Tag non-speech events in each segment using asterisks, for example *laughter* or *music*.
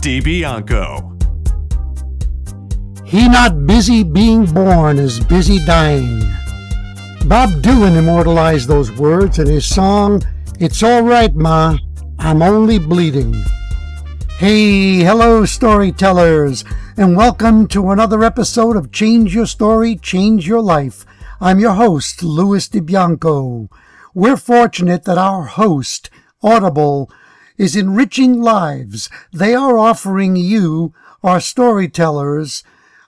DiBianco. He not busy being born is busy dying. Bob Dylan immortalized those words in his song, It's All Right, Ma, I'm Only Bleeding. Hey, hello, storytellers, and welcome to another episode of Change Your Story, Change Your Life. I'm your host, Louis DiBianco. We're fortunate that our host, Audible, is enriching lives. They are offering you, our storytellers,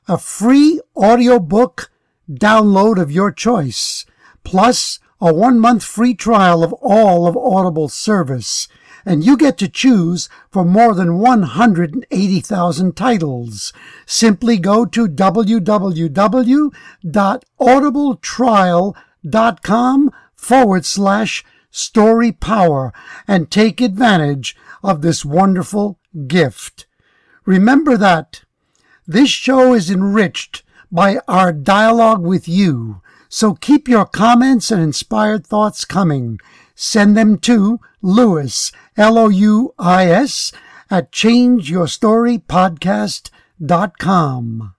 a free audiobook download of your choice, plus a one month free trial of all of Audible service. And you get to choose from more than 180,000 titles. Simply go to www.audibletrial.com forward slash story power and take advantage of this wonderful gift. Remember that this show is enriched by our dialogue with you, so keep your comments and inspired thoughts coming. Send them to Louis, L-O-U-I-S, at changeyourstorypodcast.com.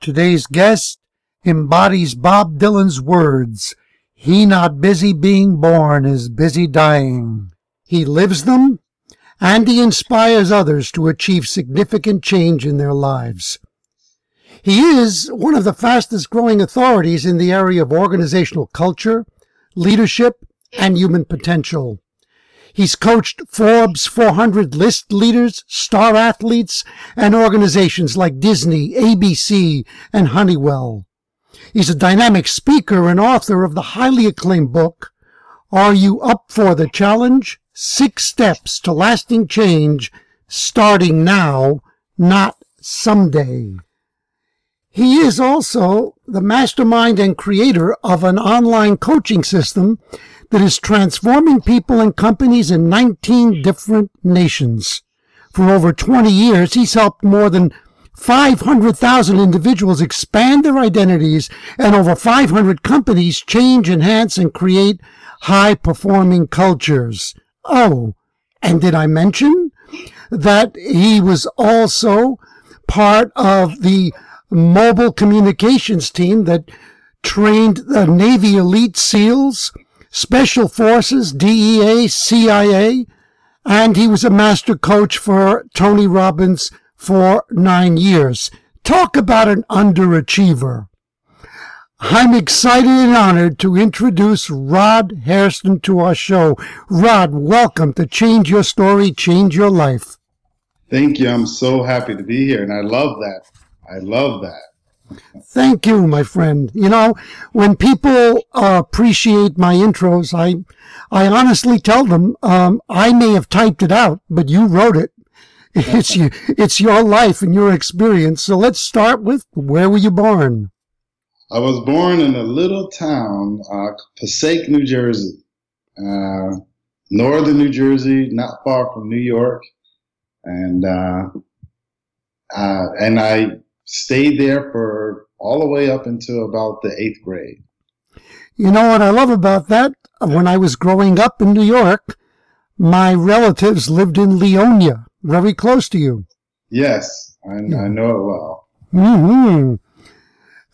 Today's guest embodies Bob Dylan's words, he not busy being born is busy dying. He lives them and he inspires others to achieve significant change in their lives. He is one of the fastest growing authorities in the area of organizational culture, leadership, and human potential. He's coached Forbes 400 list leaders, star athletes, and organizations like Disney, ABC, and Honeywell. He's a dynamic speaker and author of the highly acclaimed book, Are You Up for the Challenge? Six Steps to Lasting Change, starting now, not someday. He is also the mastermind and creator of an online coaching system that is transforming people and companies in 19 different nations. For over 20 years, he's helped more than 500,000 individuals expand their identities and over 500 companies change, enhance, and create high performing cultures. Oh, and did I mention that he was also part of the mobile communications team that trained the Navy elite SEALs, Special Forces, DEA, CIA, and he was a master coach for Tony Robbins' for nine years. Talk about an underachiever. I'm excited and honored to introduce Rod Hairston to our show. Rod, welcome to Change Your Story, Change Your Life. Thank you. I'm so happy to be here, and I love that. I love that. Thank you, my friend. You know, when people uh, appreciate my intros, I, I honestly tell them um, I may have typed it out, but you wrote it, *laughs* it's you, it's your life and your experience. So let's start with where were you born? I was born in a little town, uh, Passaic, New Jersey, uh, northern New Jersey, not far from New York, and uh, uh, and I stayed there for all the way up until about the eighth grade. You know what I love about that? When I was growing up in New York, my relatives lived in Leonia, very close to you. Yes, I, I know it well. hmm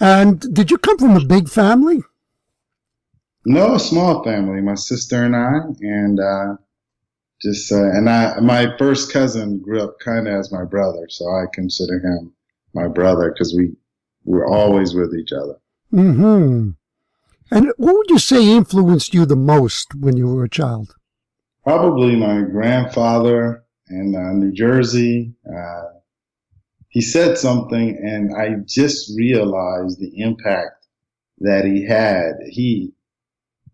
And did you come from a big family? No, a small family. My sister and I, and uh, just uh, and I, my first cousin grew up kind of as my brother, so I consider him my brother because we were always with each other. Hmm. And what would you say influenced you the most when you were a child? Probably my grandfather in uh, New Jersey. Uh, he said something, and I just realized the impact that he had. He,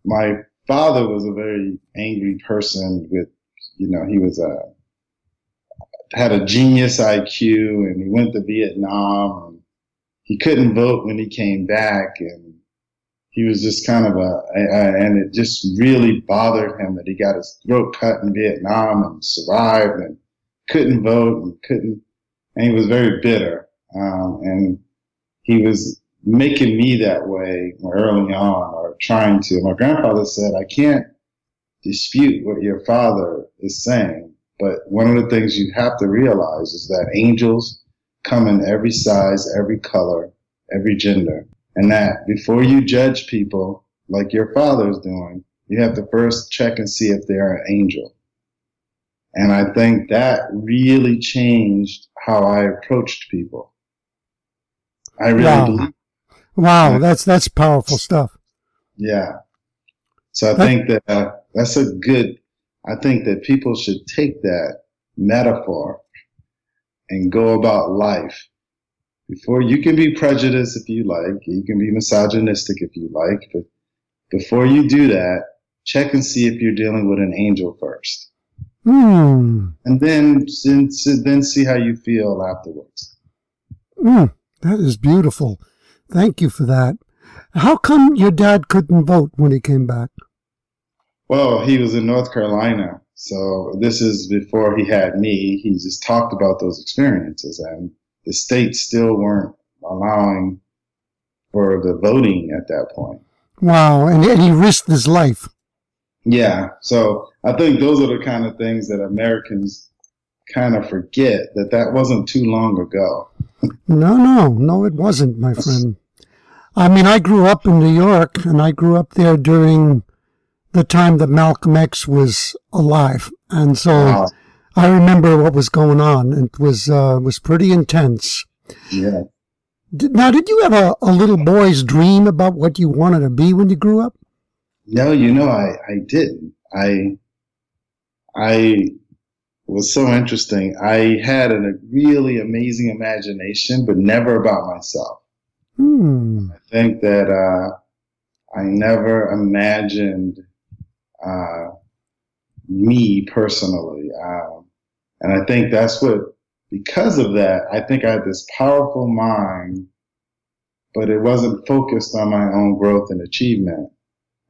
my father was a very angry person with, you know, he was a had a genius IQ and he went to Vietnam and he couldn't vote when he came back and he was just kind of a, and it just really bothered him that he got his throat cut in Vietnam and survived and couldn't vote and couldn't, and he was very bitter. Um, and he was making me that way early on or trying to. My grandfather said, I can't dispute what your father is saying, but one of the things you have to realize is that angels come in every size, every color, every gender. And that before you judge people like your father is doing, you have to first check and see if they're an angel. And I think that really changed how I approached people. I really wow. believe. Wow, that's that's powerful stuff. Yeah. So I that, think that uh, that's a good. I think that people should take that metaphor and go about life. Before you can be prejudiced if you like, you can be misogynistic if you like, but before you do that, check and see if you're dealing with an angel first. Hmm. And then, then, then see how you feel afterwards. Hmm. That is beautiful. Thank you for that. How come your dad couldn't vote when he came back? Well, he was in North Carolina. So this is before he had me. He just talked about those experiences and the states still weren't allowing for the voting at that point. Wow. And, and he risked his life. Yeah. So I think those are the kind of things that Americans kind of forget that that wasn't too long ago. no, no, no, it wasn't, my friend. I mean, I grew up in New York and I grew up there during the time that Malcolm X was alive. And so wow. I remember what was going on. It was, uh, was pretty intense. Yeah. Now, did you have a, a little boy's dream about what you wanted to be when you grew up? No, you know, I, I didn't. I, I was so interesting. I had a really amazing imagination, but never about myself. Hmm. I think that uh, I never imagined uh, me personally. Um, and I think that's what, because of that, I think I had this powerful mind, but it wasn't focused on my own growth and achievement.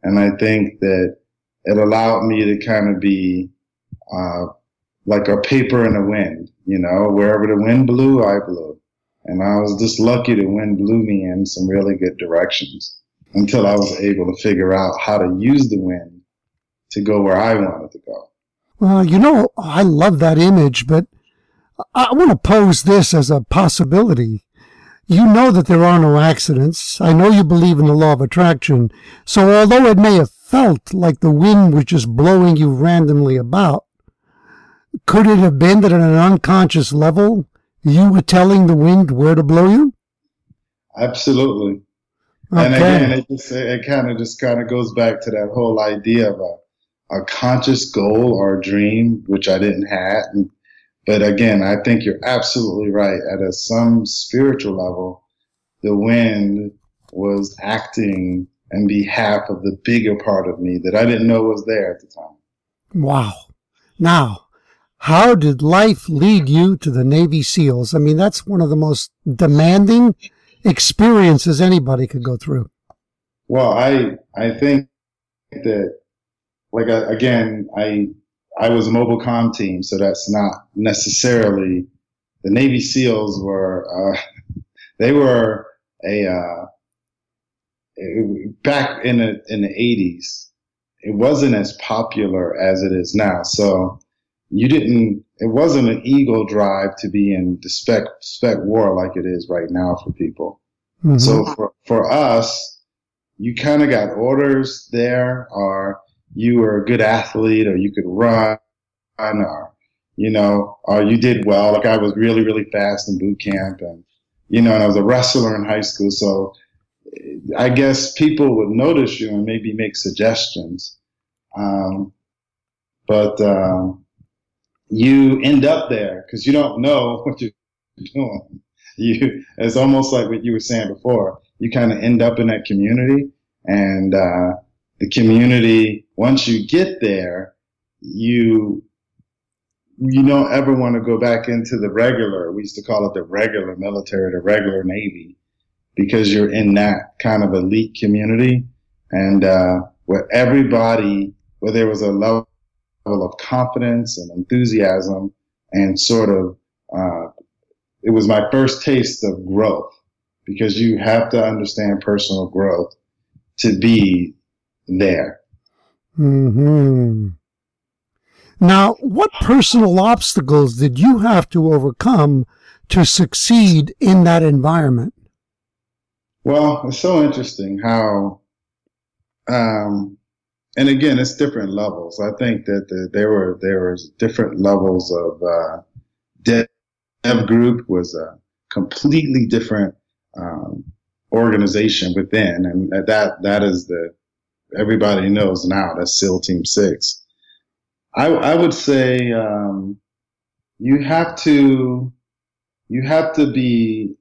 And I think that it allowed me to kind of be uh, like a paper in the wind, you know, wherever the wind blew, I blew. And I was just lucky the wind blew me in some really good directions until I was able to figure out how to use the wind to go where I wanted to go. Well, you know, I love that image, but I want to pose this as a possibility. You know that there are no accidents. I know you believe in the law of attraction. So although it may have felt like the wind was just blowing you randomly about, could it have been that at an unconscious level, you were telling the wind where to blow you? Absolutely. Okay. And again, it, just, it kind of just kind of goes back to that whole idea of uh, a, conscious goal or a dream, which I didn't have. And, but again, I think you're absolutely right. At a, some spiritual level, the wind was acting on behalf of the bigger part of me that I didn't know was there at the time. Wow. Now, how did life lead you to the Navy SEALs? I mean, that's one of the most demanding experiences anybody could go through. Well, I I think that like uh, again, I I was a mobile com team, so that's not necessarily the Navy SEALs were uh, *laughs* they were a uh, back in the in the 80s. It wasn't as popular as it is now. So you didn't it wasn't an ego drive to be in the spec spec war like it is right now for people. Mm-hmm. So for, for us, you kind of got orders there or you were a good athlete or you could run or you know, or you did well. Like I was really, really fast in boot camp and you know, and I was a wrestler in high school. So I guess people would notice you and maybe make suggestions. Um, but um, you end up there because you don't know *laughs* what you're doing. You, it's almost like what you were saying before. You kind of end up in that community, and uh, the community. Once you get there, you you don't ever want to go back into the regular. We used to call it the regular military, the regular Navy, because you're in that kind of elite community and uh, where everybody, where there was a level of confidence and enthusiasm and sort of, uh, it was my first taste of growth because you have to understand personal growth to be there. Hmm. Now, what personal obstacles did you have to overcome to succeed in that environment? Well, it's so interesting how, um, and again, it's different levels. I think that the, there were there was different levels of uh, dev, dev group was a completely different um, organization within, and that that is the everybody knows now that's SEAL Team Six. I I would say um, you have to you have to be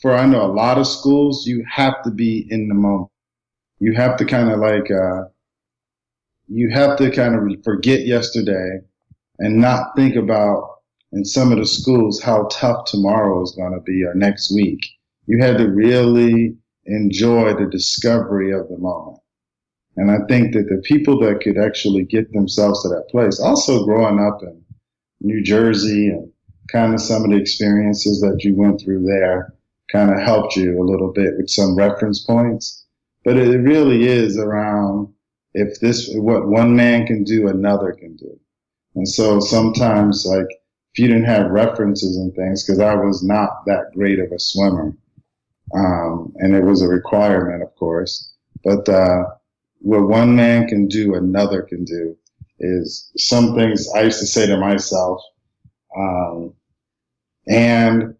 for I know a lot of schools you have to be in the moment. You have to kind of like uh, you have to kind of forget yesterday and not think about in some of the schools how tough tomorrow is going to be or next week you had to really enjoy the discovery of the moment. And I think that the people that could actually get themselves to that place, also growing up in New Jersey and kind of some of the experiences that you went through there kind of helped you a little bit with some reference points. But it really is around if this, what one man can do, another can do. And so sometimes like if you didn't have references and things, because I was not that great of a swimmer, um, and it was a requirement, of course. But uh, what one man can do, another can do. Is some things I used to say to myself, um, and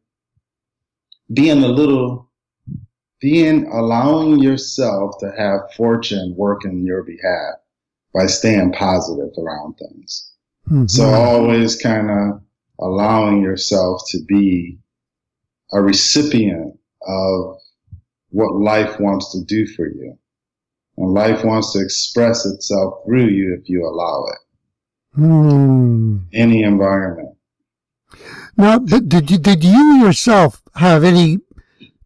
being a little, being allowing yourself to have fortune work in your behalf by staying positive around things. Mm-hmm. So always kind of allowing yourself to be a recipient of what life wants to do for you. And life wants to express itself through you if you allow it. Hmm. Any environment. Now, did you, did you yourself have any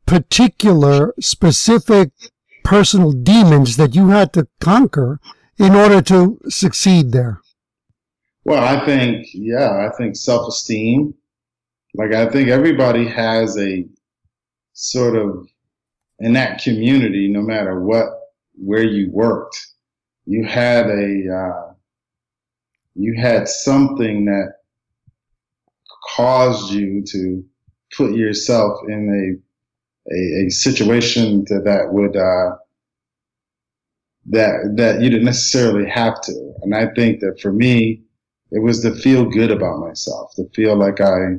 particular specific personal demons that you had to conquer in order to succeed there? Well, I think, yeah, I think self esteem. Like, I think everybody has a sort of in that community, no matter what, where you worked, you had a, uh, you had something that caused you to put yourself in a, a, a situation to, that would, uh, that, that you didn't necessarily have to. And I think that for me, it was to feel good about myself, to feel like I,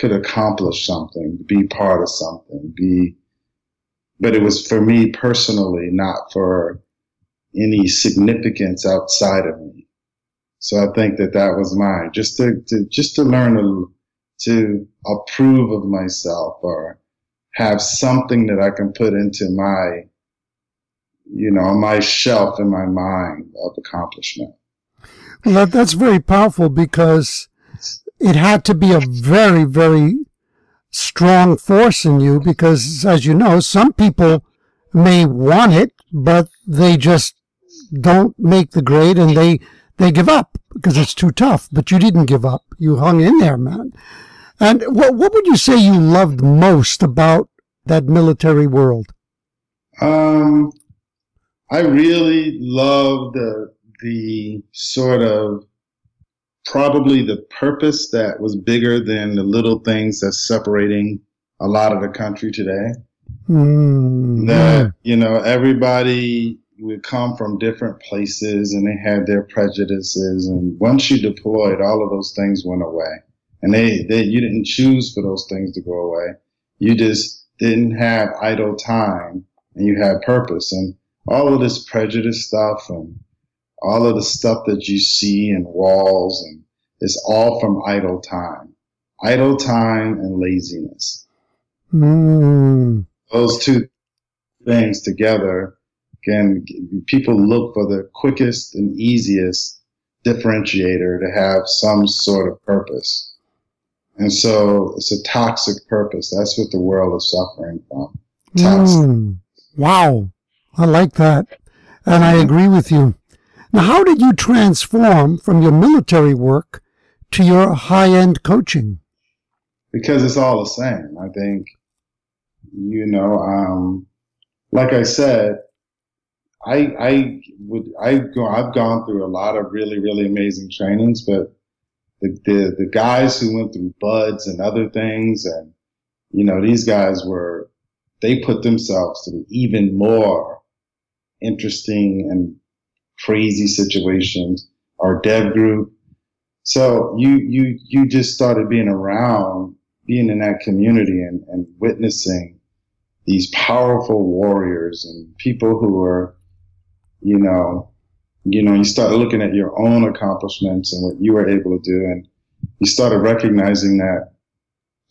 could accomplish something, be part of something, be, but it was for me personally, not for any significance outside of me. So I think that that was mine, just to, to just to learn to, to approve of myself or have something that I can put into my, you know, my shelf in my mind of accomplishment. Well, that, that's very powerful because it had to be a very, very strong force in you because, as you know, some people may want it, but they just don't make the grade and they, they give up because it's too tough. But you didn't give up. You hung in there, man. And what, what would you say you loved most about that military world? Um, I really loved the, the sort of probably the purpose that was bigger than the little things that's separating a lot of the country today. Mm. That, you know, everybody would come from different places and they had their prejudices. And once you deployed, all of those things went away. And they, they, you didn't choose for those things to go away. You just didn't have idle time and you had purpose. And all of this prejudice stuff and all of the stuff that you see in walls and it's all from idle time, idle time and laziness. Mm. Those two things together can people look for the quickest and easiest differentiator to have some sort of purpose. And so it's a toxic purpose. That's what the world is suffering from. Mm, wow. I like that. And I agree with you. Now, how did you transform from your military work to your high end coaching? Because it's all the same. I think, you know, um, like I said, I I would I go I've gone through a lot of really really amazing trainings, but the the the guys who went through BUD/S and other things, and you know these guys were they put themselves through even more interesting and crazy situations. Our dev group, so you you you just started being around, being in that community and and witnessing these powerful warriors and people who are you know, you know, you start looking at your own accomplishments and what you were able to do, and you started recognizing that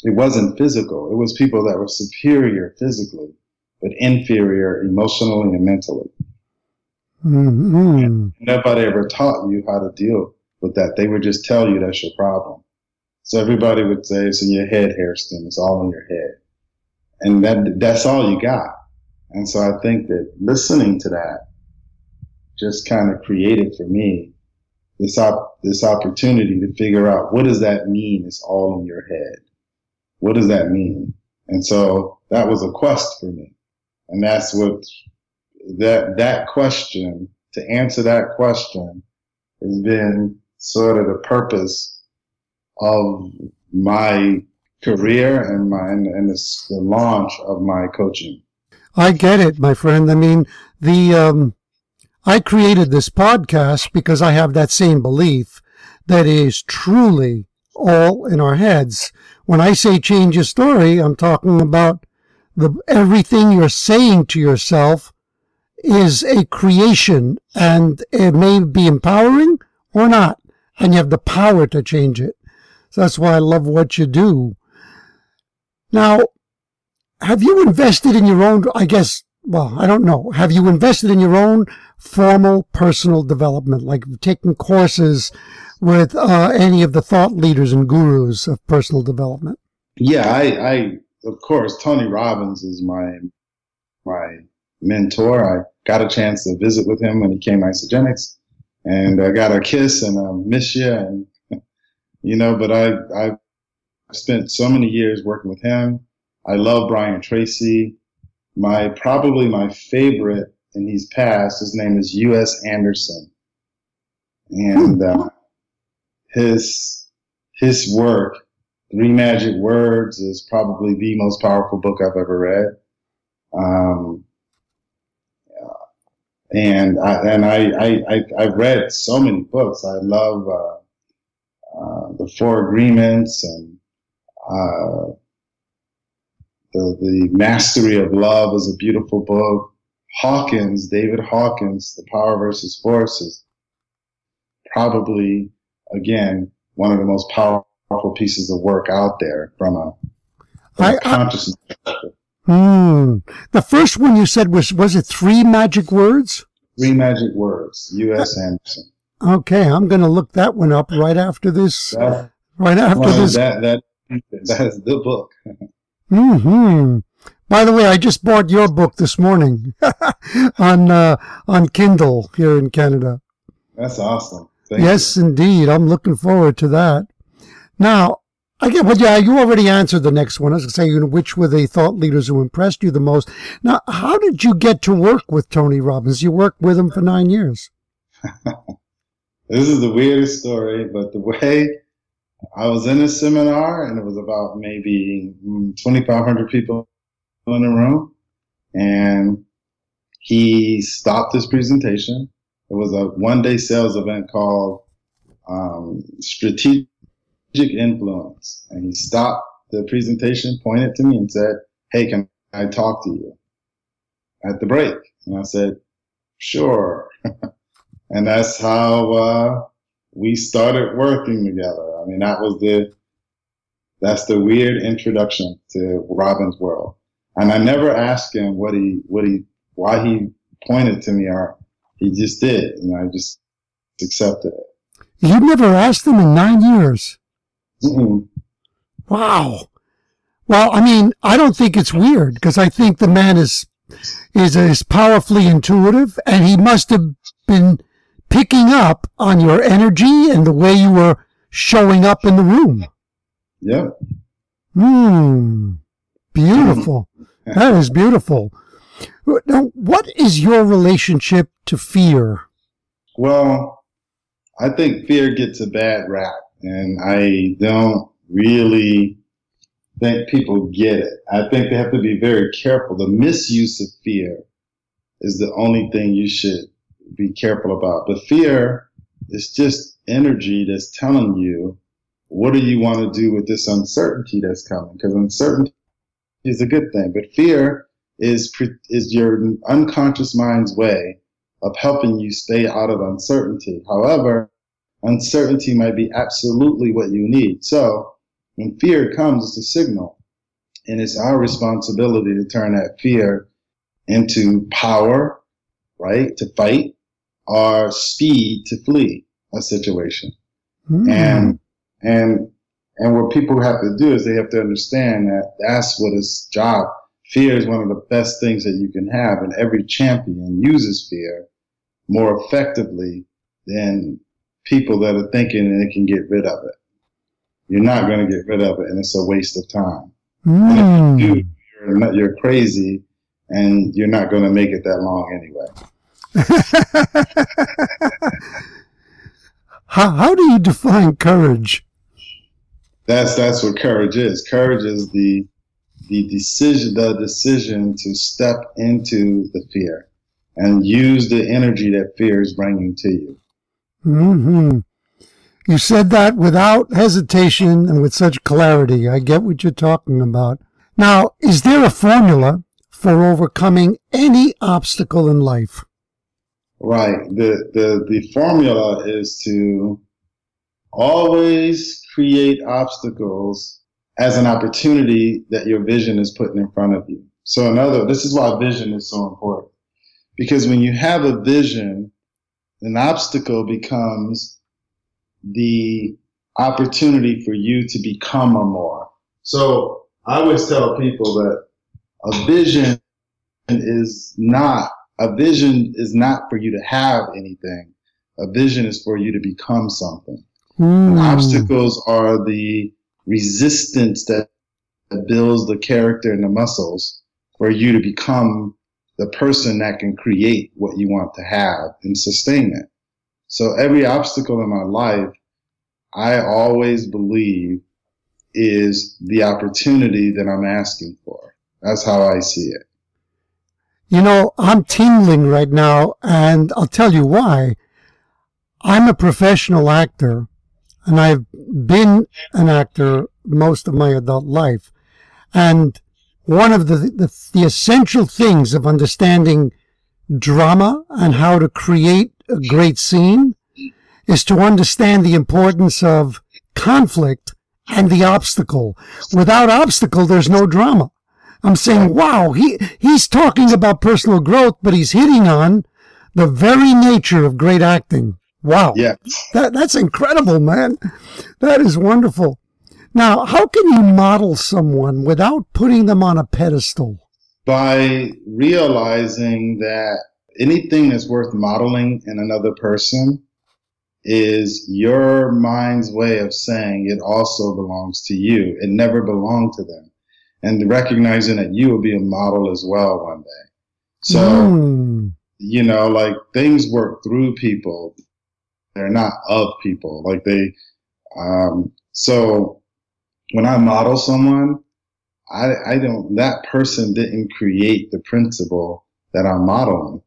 it wasn't physical. It was people that were superior physically, but inferior emotionally and mentally. Mm-hmm. Nobody ever taught you how to deal with that. They would just tell you that's your problem. So everybody would say it's in your head, Hairston. It's all in your head. And that, that's all you got. And so I think that listening to that just kind of created for me this op- this opportunity to figure out what does that mean? It's all in your head. What does that mean? And so that was a quest for me, and that's what that that question to answer that question has been sort of the purpose of my career and my and, and the, the launch of my coaching. I get it, my friend. I mean, the um, I created this podcast because I have that same belief that is truly all in our heads. When I say change your story, I'm talking about the everything you're saying to yourself is a creation and it may be empowering or not. And you have the power to change it. So that's why I love what you do. Now, have you invested in your own, I guess, well, I don't know. Have you invested in your own formal personal development, like taking courses with uh, any of the thought leaders and gurus of personal development? Yeah, I, I, of course, Tony Robbins is my my mentor. I got a chance to visit with him when he came Isagenix, and I got a kiss and a miss you, and *laughs* you know. But I I spent so many years working with him. I love Brian Tracy. My probably my favorite and he's passed. His name is U.S. Andersen, and uh, his his work, Three Magic Words, is probably the most powerful book I've ever read. Um, and I, and I, I, I, read so many books. I love uh, uh, the Four Agreements and uh, the the Mastery of Love is a beautiful book. Hawkins, David Hawkins, The Power versus Force is probably, again, one of the most powerful pieces of work out there from a, from I, a consciousness perspective. Hmm. The first one you said was, was it three magic words? Three magic words, U.S. Andersen. Okay, I'm going to look that one up right after this. That, right after well, this. That, that, that is the book. hmm by the way, I just bought your book this morning *laughs* on uh, on Kindle here in Canada. That's awesome. Thank yes, you. indeed. I'm looking forward to that. Now, I get, well, yeah, you already answered the next one. I was going to say, you know, which were the thought leaders who impressed you the most? Now, how did you get to work with Tony Robbins? You worked with him for nine years. *laughs* this is the weirdest story, but the way I was in a seminar and it was about maybe 2,500 people in the room and he stopped his presentation. It was a one day sales event called um, Strategic Influence. And he stopped the presentation, pointed to me, and said, Hey, can I talk to you at the break? And I said, Sure. *laughs* and that's how uh, we started working together. I mean, that was the that's the weird introduction to Robbins' world. And I never asked him what he, what he, why he pointed to me or he just did. And I just accepted it. You never asked him in nine years. Mm-mm. Wow. Well, I mean, I don't think it's weird because I think the man is is is powerfully intuitive, and he must have been picking up on your energy and the way you were showing up in the room. Yeah. Hmm. Beautiful. That is beautiful. Now, what is your relationship to fear? Well, I think fear gets a bad rap, and I don't really think people get it. I think they have to be very careful. The misuse of fear is the only thing you should be careful about. But fear is just energy that's telling you what do you want to do with this uncertainty that's coming? Because uncertainty is a good thing, but fear is is your unconscious mind's way of helping you stay out of uncertainty. However, uncertainty might be absolutely what you need. So when fear comes, it's a signal. And it's our responsibility to turn that fear into power, right? To fight or speed to flee a situation. Hmm. And, and, and what people have to do is they have to understand that that's what his job. Fear is one of the best things that you can have. And every champion uses fear more effectively than people that are thinking they can get rid of it. You're not going to get rid of it, and it's a waste of time. Hmm. You, you're, not, you're crazy, and you're not going to make it that long anyway. *laughs* how, how do you define courage? That's that's what courage is. Courage is the the decision the decision to step into the fear and use the energy that fear is bringing to you. Hmm You said that without hesitation and with such clarity. I get what you're talking about. Now, is there a formula for overcoming any obstacle in life? Right. The the the formula is to always create obstacles as an opportunity that your vision is putting in front of you. So another this is why vision is so important. Because when you have a vision, an obstacle becomes the opportunity for you to become a more. So I always tell people that a vision is not a vision is not for you to have anything. A vision is for you to become something. Hmm. Obstacles are the resistance that, that builds the character and the muscles for you to become the person that can create what you want to have and sustain it. So every obstacle in my life, I always believe is the opportunity that I'm asking for. That's how I see it. You know, I'm tingling right now, and I'll tell you why. I'm a professional actor, and I've been an actor most of my adult life. And one of the, the, the essential things of understanding drama and how to create a great scene is to understand the importance of conflict and the obstacle. Without obstacle, there's no drama. I'm saying, wow, he, he's talking about personal growth, but he's hitting on the very nature of great acting. Wow. Yeah. That, that's incredible, man. That is wonderful. Now, how can you model someone without putting them on a pedestal? By realizing that anything that's worth modeling in another person is your mind's way of saying it also belongs to you. It never belonged to them. And recognizing that you will be a model as well one day. So, Mm. you know, like things work through people. They're not of people. Like they, um, so when I model someone, I, I don't, that person didn't create the principle that I'm modeling.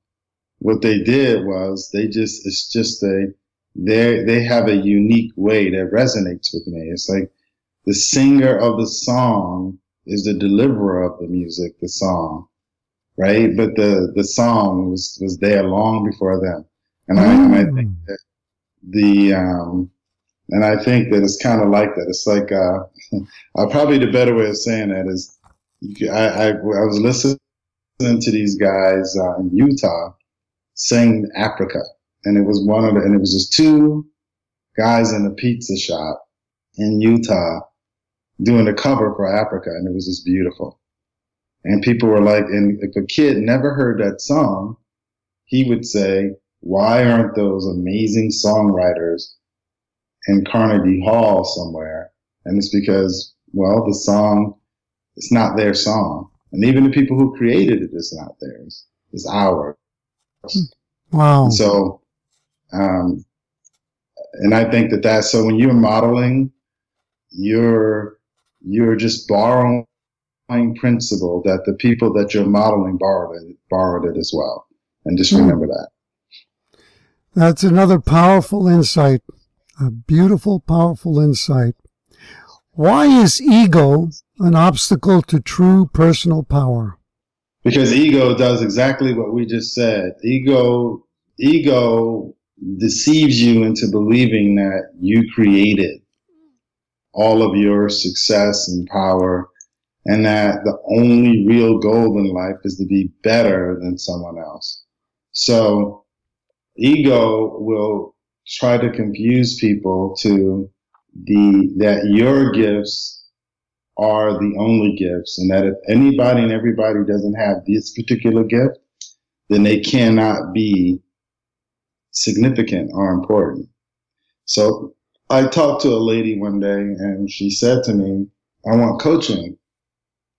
What they did was they just, it's just a, they, they have a unique way that resonates with me. It's like the singer of the song is the deliverer of the music, the song, right? But the, the song was, was there long before them. And I, and I think that the, um, and I think that it's kind of like that. It's like, uh, *laughs* uh, probably the better way of saying that is, I, I, I was listening to these guys uh, in Utah sing Africa, and it was one of the, and it was just two guys in a pizza shop in Utah doing a cover for Africa, and it was just beautiful. And people were like, and if a kid never heard that song, he would say, why aren't those amazing songwriters in Carnegie Hall somewhere? And it's because, well, the song, it's not their song. And even the people who created it is not theirs. It's ours. Wow. And so, um, and I think that that's so when you're modeling, you're you're just borrowing principle that the people that you're modeling borrowed it, borrowed it as well, and just remember that. That's another powerful insight, a beautiful, powerful insight. Why is ego an obstacle to true personal power? Because ego does exactly what we just said. Ego, ego deceives you into believing that you created all of your success and power and that the only real goal in life is to be better than someone else. So ego will try to confuse people to the, that your gifts are the only gifts and that if anybody and everybody doesn't have this particular gift, then they cannot be significant or important. So I talked to a lady one day and she said to me, I want coaching.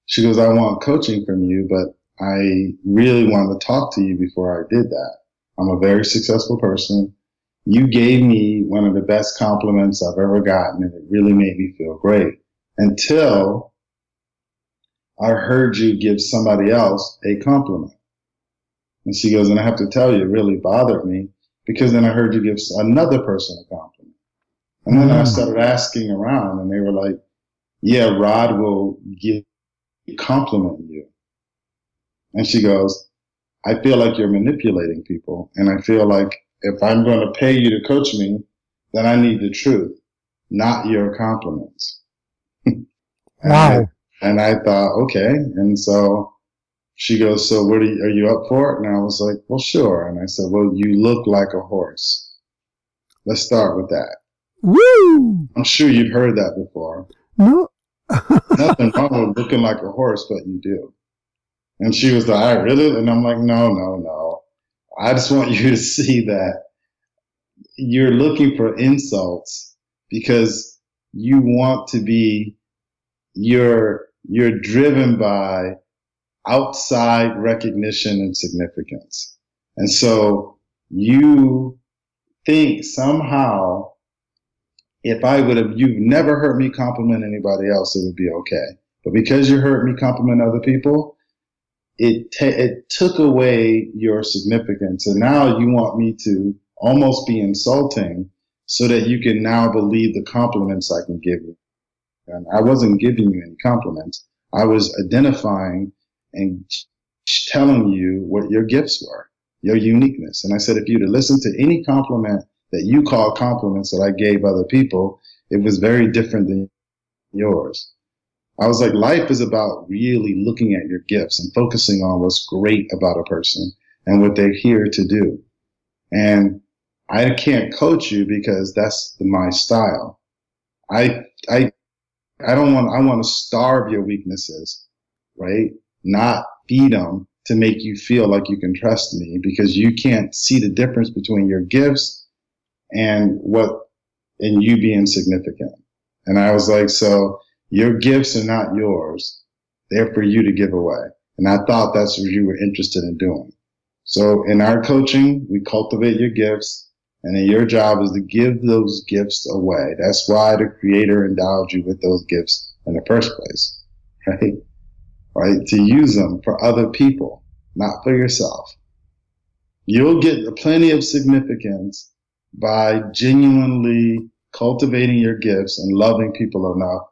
She goes, I want coaching from you, but I really want to talk to you before I did that. I'm a very successful person. You gave me one of the best compliments I've ever gotten and it really made me feel great until I heard you give somebody else a compliment. And she goes, and I have to tell you, it really bothered me because then I heard you give another person a compliment. And then mm. I started asking around and they were like, yeah, Rod will give compliment you. And she goes, I feel like you're manipulating people. And I feel like if I'm going to pay you to coach me, then I need the truth, not your compliments. *laughs* wow. And I, and I thought, okay. And so she goes, so what are you, are you up for it? And I was like, well, sure. And I said, well, you look like a horse. Let's start with that. Woo! I'm sure you've heard that before. No. *laughs* Nothing wrong with looking like a horse, but you do. And she was like, I really? And I'm like, no, no, no. I just want you to see that you're looking for insults because you want to be, you're, you're driven by outside recognition and significance. And so you think somehow if I would have, you've never heard me compliment anybody else, it would be okay. But because you heard me compliment other people, it, it took away your significance. And now you want me to almost be insulting so that you can now believe the compliments I can give you. And I wasn't giving you any compliments. I was identifying and telling you what your gifts were, your uniqueness. And I said, if you to listen to any compliment that you call compliments that I gave other people, it was very different than yours. I was like, life is about really looking at your gifts and focusing on what's great about a person and what they're here to do. And I can't coach you because that's my style. I, I, I don't want, I want to starve your weaknesses, right? Not feed them to make you feel like you can trust me because you can't see the difference between your gifts and what, and you being significant. And I was like, so your gifts are not yours. They're for you to give away. And I thought that's what you were interested in doing. So in our coaching, we cultivate your gifts and then your job is to give those gifts away. That's why the creator endowed you with those gifts in the first place, *laughs* right? Right? To use them for other people, not for yourself. You'll get plenty of significance by genuinely cultivating your gifts and loving people enough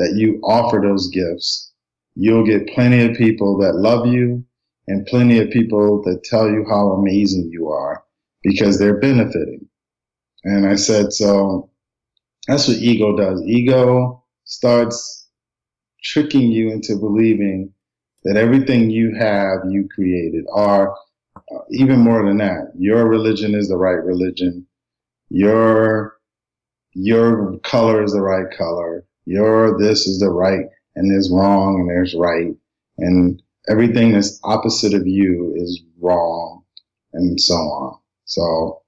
that you offer those gifts, you'll get plenty of people that love you and plenty of people that tell you how amazing you are because they're benefiting. And I said, so that's what ego does. Ego starts tricking you into believing that everything you have, you created, or uh, even more than that, your religion is the right religion your your color is the right color. Your this is the right and there's wrong and there's right. And everything that's opposite of you is wrong and so on. So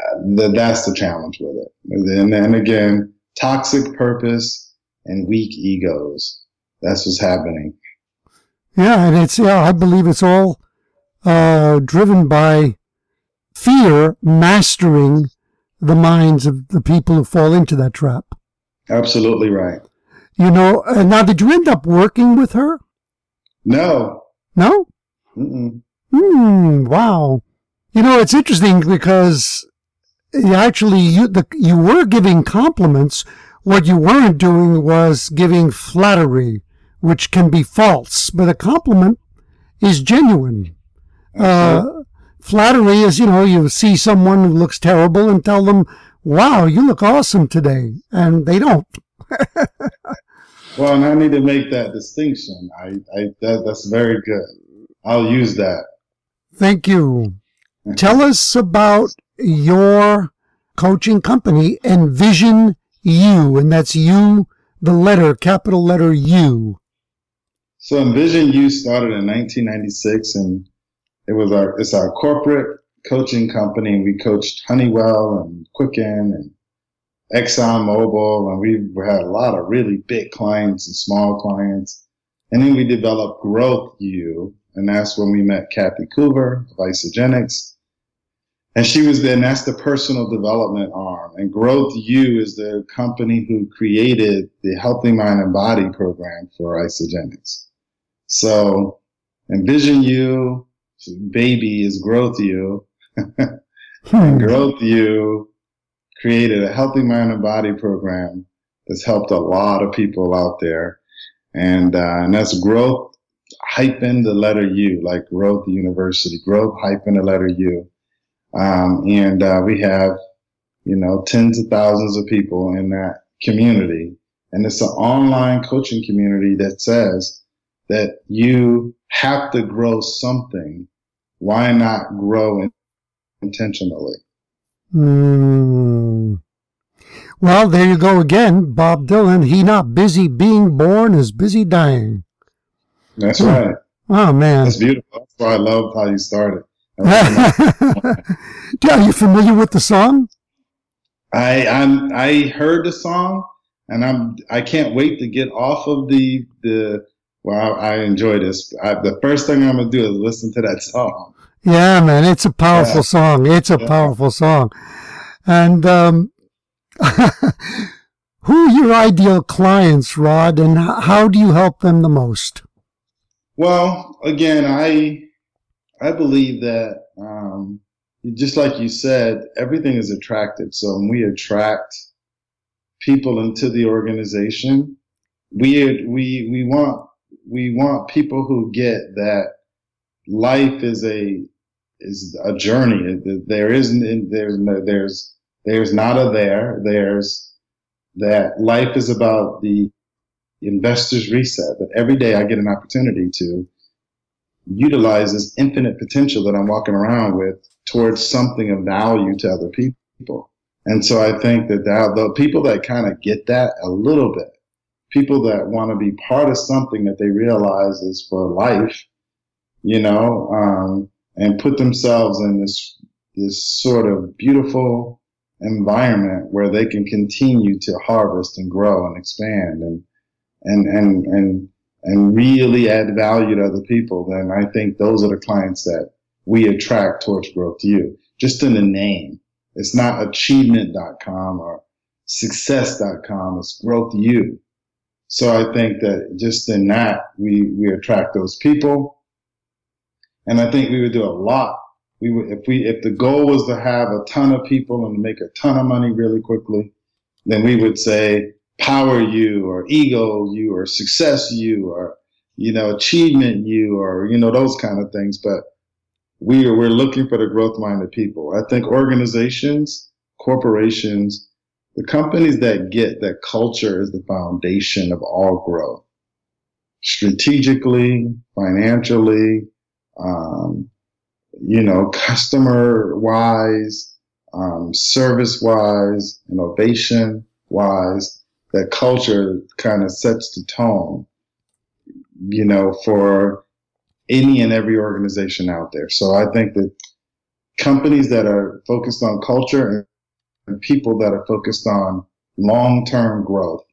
uh, that's the challenge with it. And then again, toxic purpose and weak egos. That's what's happening. Yeah, and it's yeah, I believe it's all uh, driven by fear mastering the minds of the people who fall into that trap. Absolutely right. You know, uh, now did you end up working with her? No. No? Mm-mm. Hmm, wow. You know, it's interesting because actually you, the, you were giving compliments. What you weren't doing was giving flattery, which can be false, but a compliment is genuine. Uh, flattery is, you know, you see someone who looks terrible and tell them, wow, you look awesome today. And they don't. *laughs* well, and I need to make that distinction. I, I that, that's very good. I'll use that. Thank you. Tell us about your coaching company, Envision U, and that's U, the letter, capital letter U. So Envision U started in 1996, and it was our it's our corporate coaching company. We coached Honeywell and Quicken and Exxon Mobil, and we had a lot of really big clients and small clients. And then we developed Growth U, and that's when we met Kathy Coover of Isagenix. And she was there, and that's the personal development arm. And Growth U is the company who created the Healthy Mind and Body program for Isagenix. So Envision U, baby is Growth U. and Growth U created a Healthy Mind and Body program that's helped a lot of people out there. And, uh, and that's growth hyphen the letter U, like Growth University, growth hyphen the letter U. Um, and uh, we have, you know, tens of thousands of people in that community. And it's an online coaching community that says that you have to grow something. Why not grow intentionally? Mm. Well, there you go again. Bob Dylan, he not busy being born is busy dying. That's right. Oh man, that's beautiful. That's why I love how you started. *laughs* *laughs* Are you familiar with the song? I I'm I heard the song, and I'm I can't wait to get off of the the. Well, I, I enjoy this. I, the first thing I'm gonna do is listen to that *laughs* song. Yeah, man, it's a powerful yeah. song. It's a yeah. powerful song, and um, *laughs* who are your ideal clients, Rod, and how do you help them the most? Well, again, I I believe that um, just like you said, everything is attracted. So when we attract people into the organization, we we we want we want people who get that life is a is a journey. There isn't there's no, there's there's not a there. There's that life is about the investor's reset. That every day I get an opportunity to utilize this infinite potential that I'm walking around with towards something of value to other people. And so I think that the people that kind of get that a little bit, people that want to be part of something that they realize is for life, you know, um, and put themselves in this this sort of beautiful environment where they can continue to harvest and grow and expand and and and and and really add value to other people, then I think those are the clients that we attract towards Growth U Just in the name. It's not achievement.com or success.com. It's Growth U. So I think that just in that, we, we attract those people. And I think we would do a lot. We would, if we, if the goal was to have a ton of people and make a ton of money really quickly, then we would say, power you or ego you or success you or, you know, achievement you or, you know, those kind of things. But we are, we're looking for the growth minded people. I think organizations, corporations, the companies that get that culture is the foundation of all growth strategically, financially, um, you know, customer wise, um, service wise, innovation wise, that culture kind of sets the tone, you know, for any and every organization out there. So I think that companies that are focused on culture and people that are focused on long term growth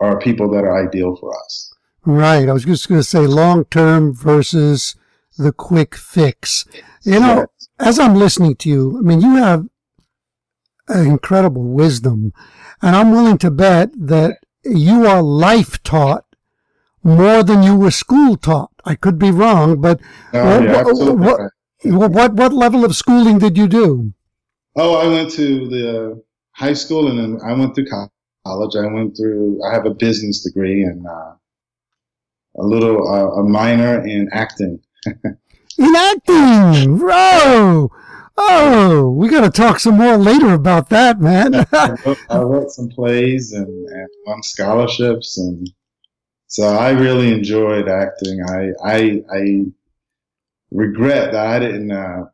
are people that are ideal for us. Right. I was just going to say long term versus the quick fix. You know, yes. as I'm listening to you, I mean, you have incredible wisdom, and I'm willing to bet that you are life taught more than you were school taught. I could be wrong, but oh, yeah, what, what, what, what level of schooling did you do? Oh, I went to the high school and then I went through college. I went through, I have a business degree and uh, a little, uh, a minor in acting. in acting, bro. Oh, we got to talk some more later about that, man. *laughs* I, *laughs* wrote, I, wrote, some plays and, and won scholarships, and so I really enjoyed acting. I I, I regret that I didn't uh,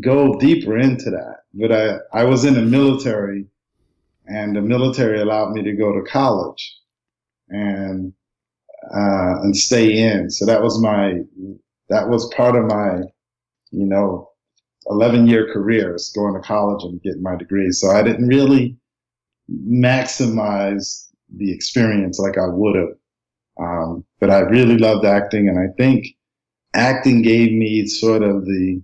go deeper into that, but I I was in the military, and the military allowed me to go to college, and uh, and stay in. So that was my that was part of my you know 11 year careers going to college and getting my degree. So I didn't really maximize the experience like I would have. Um, but I really loved acting and I think acting gave me sort of the,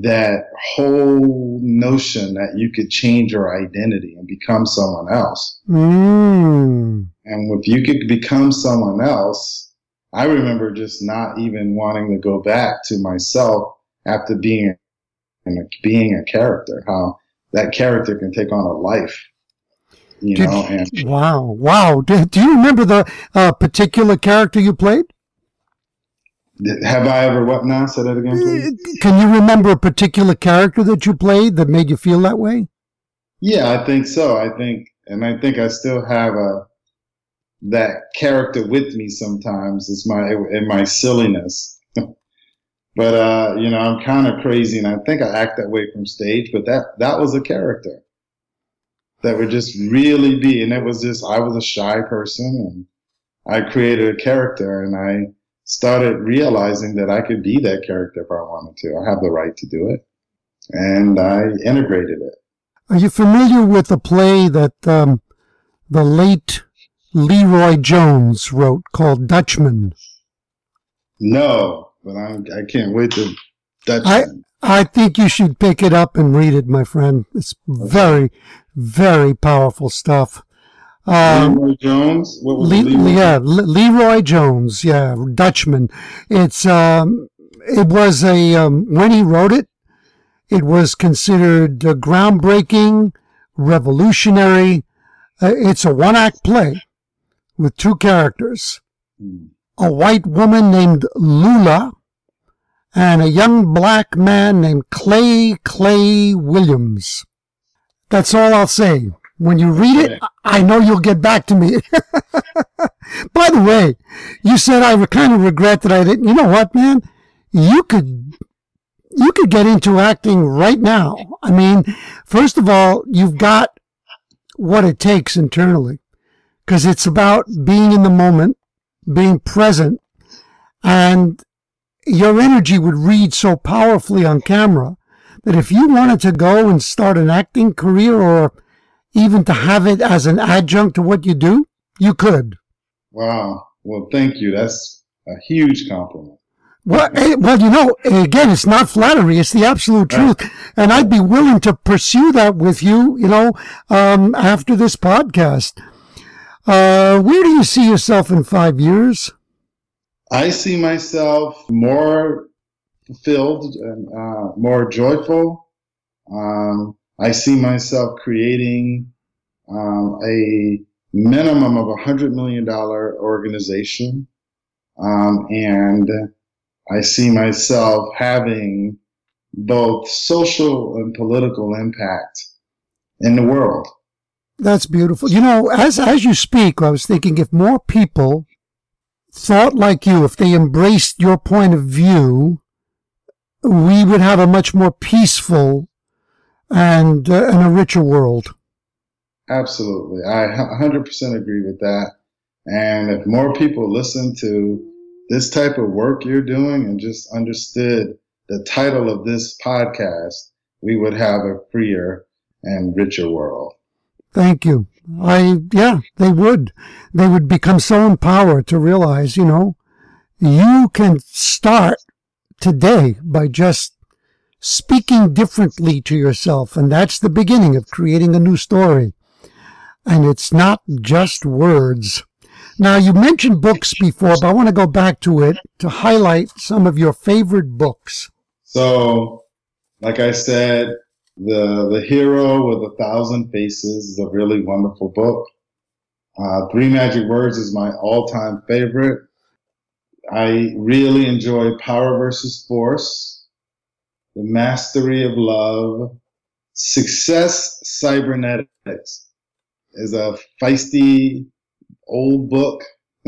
that whole notion that you could change your identity and become someone else. Mm. And if you could become someone else, I remember just not even wanting to go back to myself after being and being a character, how that character can take on a life. You Did, know, and wow, wow. Do, do you remember the uh, particular character you played? Have I ever what now? Say that again, please. Uh, can you remember a particular character that you played that made you feel that way? Yeah, I think so. I think, and I think I still have a that character with me sometimes. It's my in my silliness *laughs* but uh, you know, I'm kind of crazy, and I think I act that way from stage. But that that was a character that would just really be, and it was just I was a shy person, and I created a character, and I started realizing that I could be that character if I wanted to. I have the right to do it, and I integrated it. Are you familiar with a play that um, the late LeRoi Jones wrote called Dutchman? No, but I I can't wait to. That's I I think you should pick it up and read it, my friend. It's very, very powerful stuff. Um, LeRoi Jones. What was Le- LeRoi? Yeah, Le- LeRoi Jones. Yeah, Dutchman. It's um, it was a um, when he wrote it, it was considered groundbreaking, revolutionary. Uh, it's a one act play with two characters. Hmm. A white woman named Lula and a young black man named Clay Clay Williams. That's all I'll say. When you read it, I know you'll get back to me. *laughs* By the way, you said I kind of regret that I didn't. You know what, man? You could, you could get into acting right now. I mean, first of all, you've got what it takes internally because it's about being in the moment, being present, and your energy would read so powerfully on camera that if you wanted to go and start an acting career or even to have it as an adjunct to what you do, you could. Wow. Well, thank you. That's a huge compliment. Well, eh, well, you know, again, it's not flattery; it's the absolute truth, and I'd be willing to pursue that with you. You know, um, after this podcast, uh, where do you see yourself in five years? I see myself more fulfilled and uh, more joyful. Um, I see myself creating um, a minimum of a hundred million dollar organization, um, and I see myself having both social and political impact in the world. That's beautiful. You know, as as you speak, I was thinking if more people thought like you, if they embraced your point of view, we would have a much more peaceful and, uh, and a richer world. Absolutely. I 100% agree with that. And if more people listen to this type of work you're doing and just understood the title of this podcast, we would have a freer and richer world. Thank you. I, yeah, they would. They would become so empowered to realize, you know, you can start today by just speaking differently to yourself. And that's the beginning of creating a new story. And it's not just words. Now, you mentioned books before, but I want to go back to it to highlight some of your favorite books. So, like I said, the the hero with a thousand faces is a really wonderful book. Uh, Three Magic Words is my all-time favorite. I really enjoy Power versus Force, The Mastery of Love, Success Cybernetics is a feisty old book,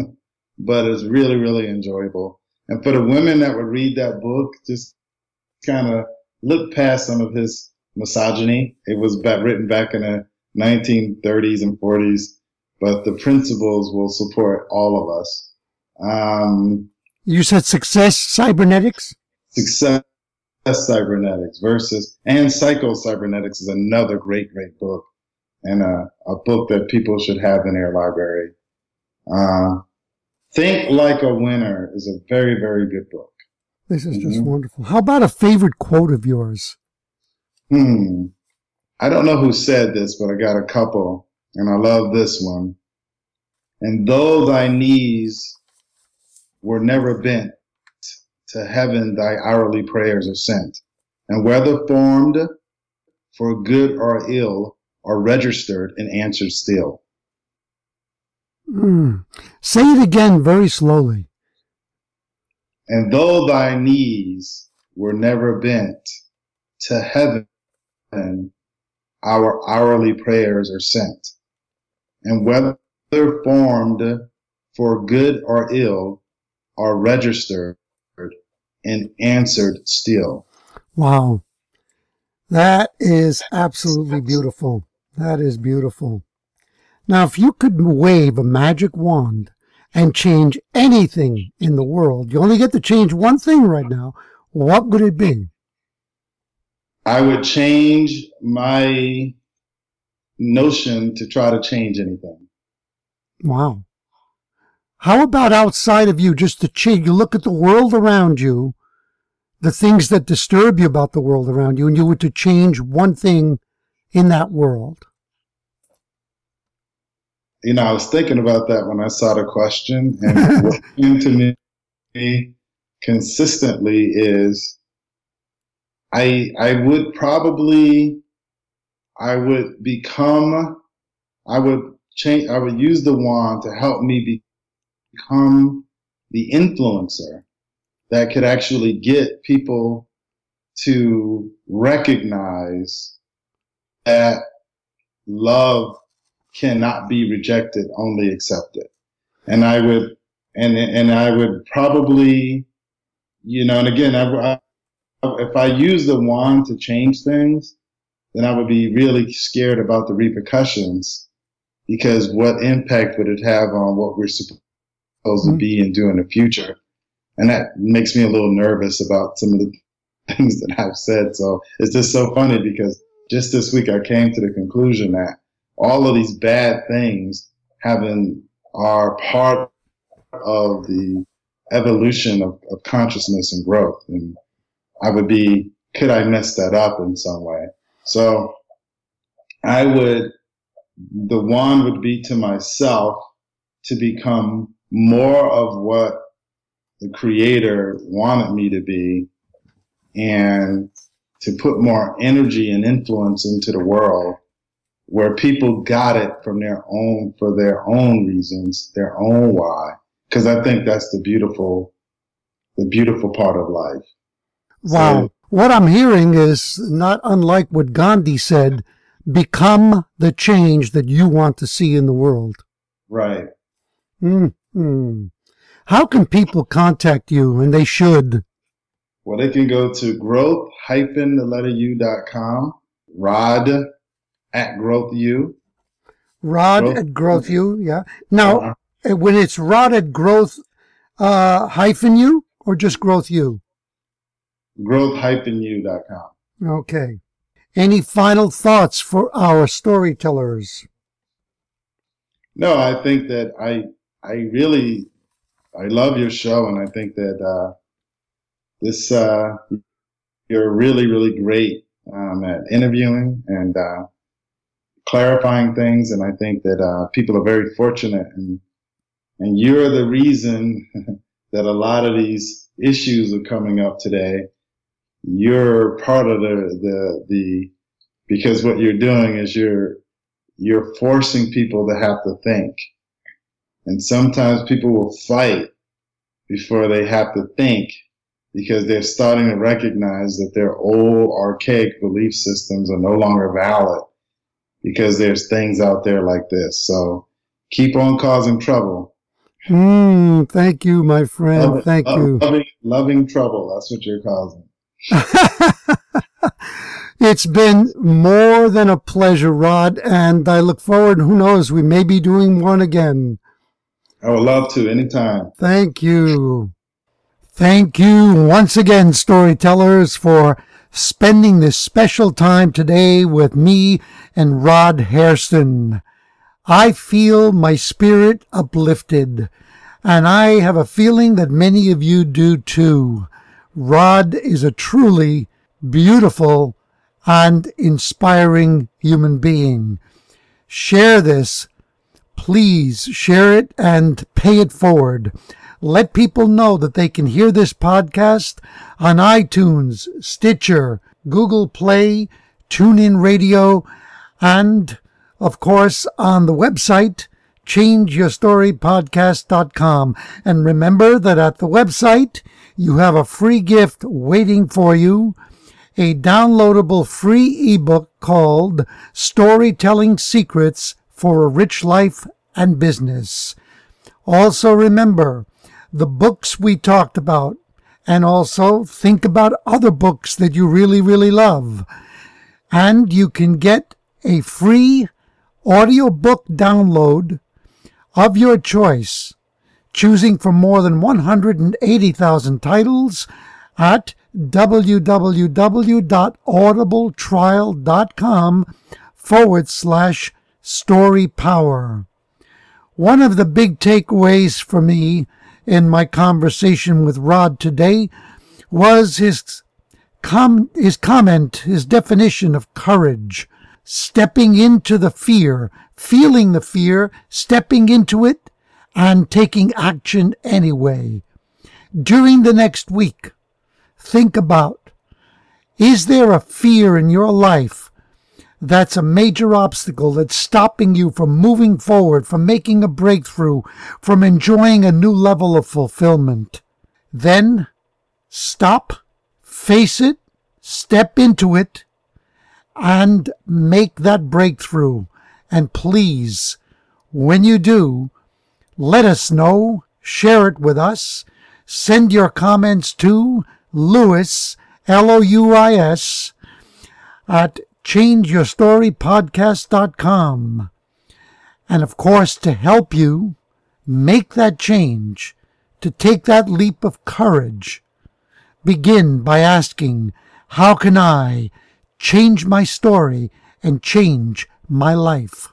*laughs* but it's really, really enjoyable. And for the women that would read that book, just kind of look past some of his misogyny. It was written back in the 1930s and 40s, but the principles will support all of us. Um, you said success cybernetics? Success cybernetics versus, and psycho cybernetics is another great, great book and a, a book that people should have in their library. Uh, Think Like a Winner is a very, very good book. This is just mm-hmm. wonderful. How about a favorite quote of yours? Hmm. I don't know who said this, but I got a couple, and I love this one. And though thy knees were never bent, to heaven thy hourly prayers are sent. And whether formed for good or ill, are registered and answered still. Mm. Say it again very slowly. And though thy knees were never bent, to heaven our hourly prayers are sent. And whether formed for good or ill, are registered and answered still. Wow. That is absolutely beautiful. That is beautiful. Now, if you could wave a magic wand and change anything in the world, you only get to change one thing right now, what would it be? I would change my notion to try to change anything. Wow. How about outside of you, just to change? You look at the world around you, the things that disturb you about the world around you, and you were to change one thing in that world you know, I was thinking about that when I saw the question, and *laughs* what came to me consistently is I I would probably I would become I would change I would use the wand to help me become the influencer that could actually get people to recognize that love cannot be rejected, only accepted. And I would, and, and I would probably, you know, and again, I, I, if I use the wand to change things, then I would be really scared about the repercussions because what impact would it have on what we're supposed mm-hmm. to be and do in the future? And that makes me a little nervous about some of the *laughs* things that I've said. So it's just so funny because just this week I came to the conclusion that all of these bad things having are part of the evolution of, of consciousness and growth. And I would be, could I mess that up in some way? So I would, the one would be to myself to become more of what the creator wanted me to be and to put more energy and influence into the world where people got it from their own for their own reasons, their own why. Because I think that's the beautiful, the beautiful part of life. Wow. So, what I'm hearing is not unlike what Gandhi said become the change that you want to see in the world. Right. hmm How can people contact you? And they should. Well, they can go to growth-the letter u.com Rod at Growth U. Rod growth. at Growth U, yeah. Now, uh-huh. when it's Rod at Growth uh, hyphen U or just Growth U? Growth-U.com. Okay. Any final thoughts for our storytellers? No, I think that I I really I love your show, and I think that uh, this uh, you're really really great um, at interviewing and uh, clarifying things, and I think that uh, people are very fortunate, and and you're the reason *laughs* that a lot of these issues are coming up today. You're part of the the the because what you're doing is you're you're forcing people to have to think. And sometimes people will fight before they have to think because they're starting to recognize that their old archaic belief systems are no longer valid because there's things out there like this. So keep on causing trouble. Mm, thank you, my friend. Loving, thank you. Loving, loving trouble. That's what you're causing. *laughs* It's been more than a pleasure, Rod, and I look forward. Who knows? We may be doing one again. I would love to anytime. Thank you. Thank you once again, storytellers, for spending this special time today with me and Rod Hairston. I feel my spirit uplifted, and I have a feeling that many of you do too. Rod is a truly beautiful and inspiring human being. Share this. Please share it and pay it forward. Let people know that they can hear this podcast on iTunes, Stitcher, Google Play, TuneIn Radio, and of course on the website changeyourstorypodcast.com. And remember that at the website you have a free gift waiting for you a downloadable free ebook called Storytelling Secrets for a Rich Life and Business. Also remember the books we talked about and also think about other books that you really, really love. And you can get a free audiobook download of your choice, choosing from more than 180,000 titles at www.audibletrial.com forward slash story power. One of the big takeaways for me in my conversation with Rod today was his com- his comment, his definition of courage, stepping into the fear, feeling the fear, stepping into it, and taking action anyway. During the next week, think about is there a fear in your life that's a major obstacle that's stopping you from moving forward, from making a breakthrough, from enjoying a new level of fulfillment? Then stop, face it, step into it, and make that breakthrough. And please, when you do, let us know, share it with us, send your comments to Louis, L O U I S, at changeyourstorypodcast.com. And of course, to help you make that change, to take that leap of courage, begin by asking, How can I change my story and change my life?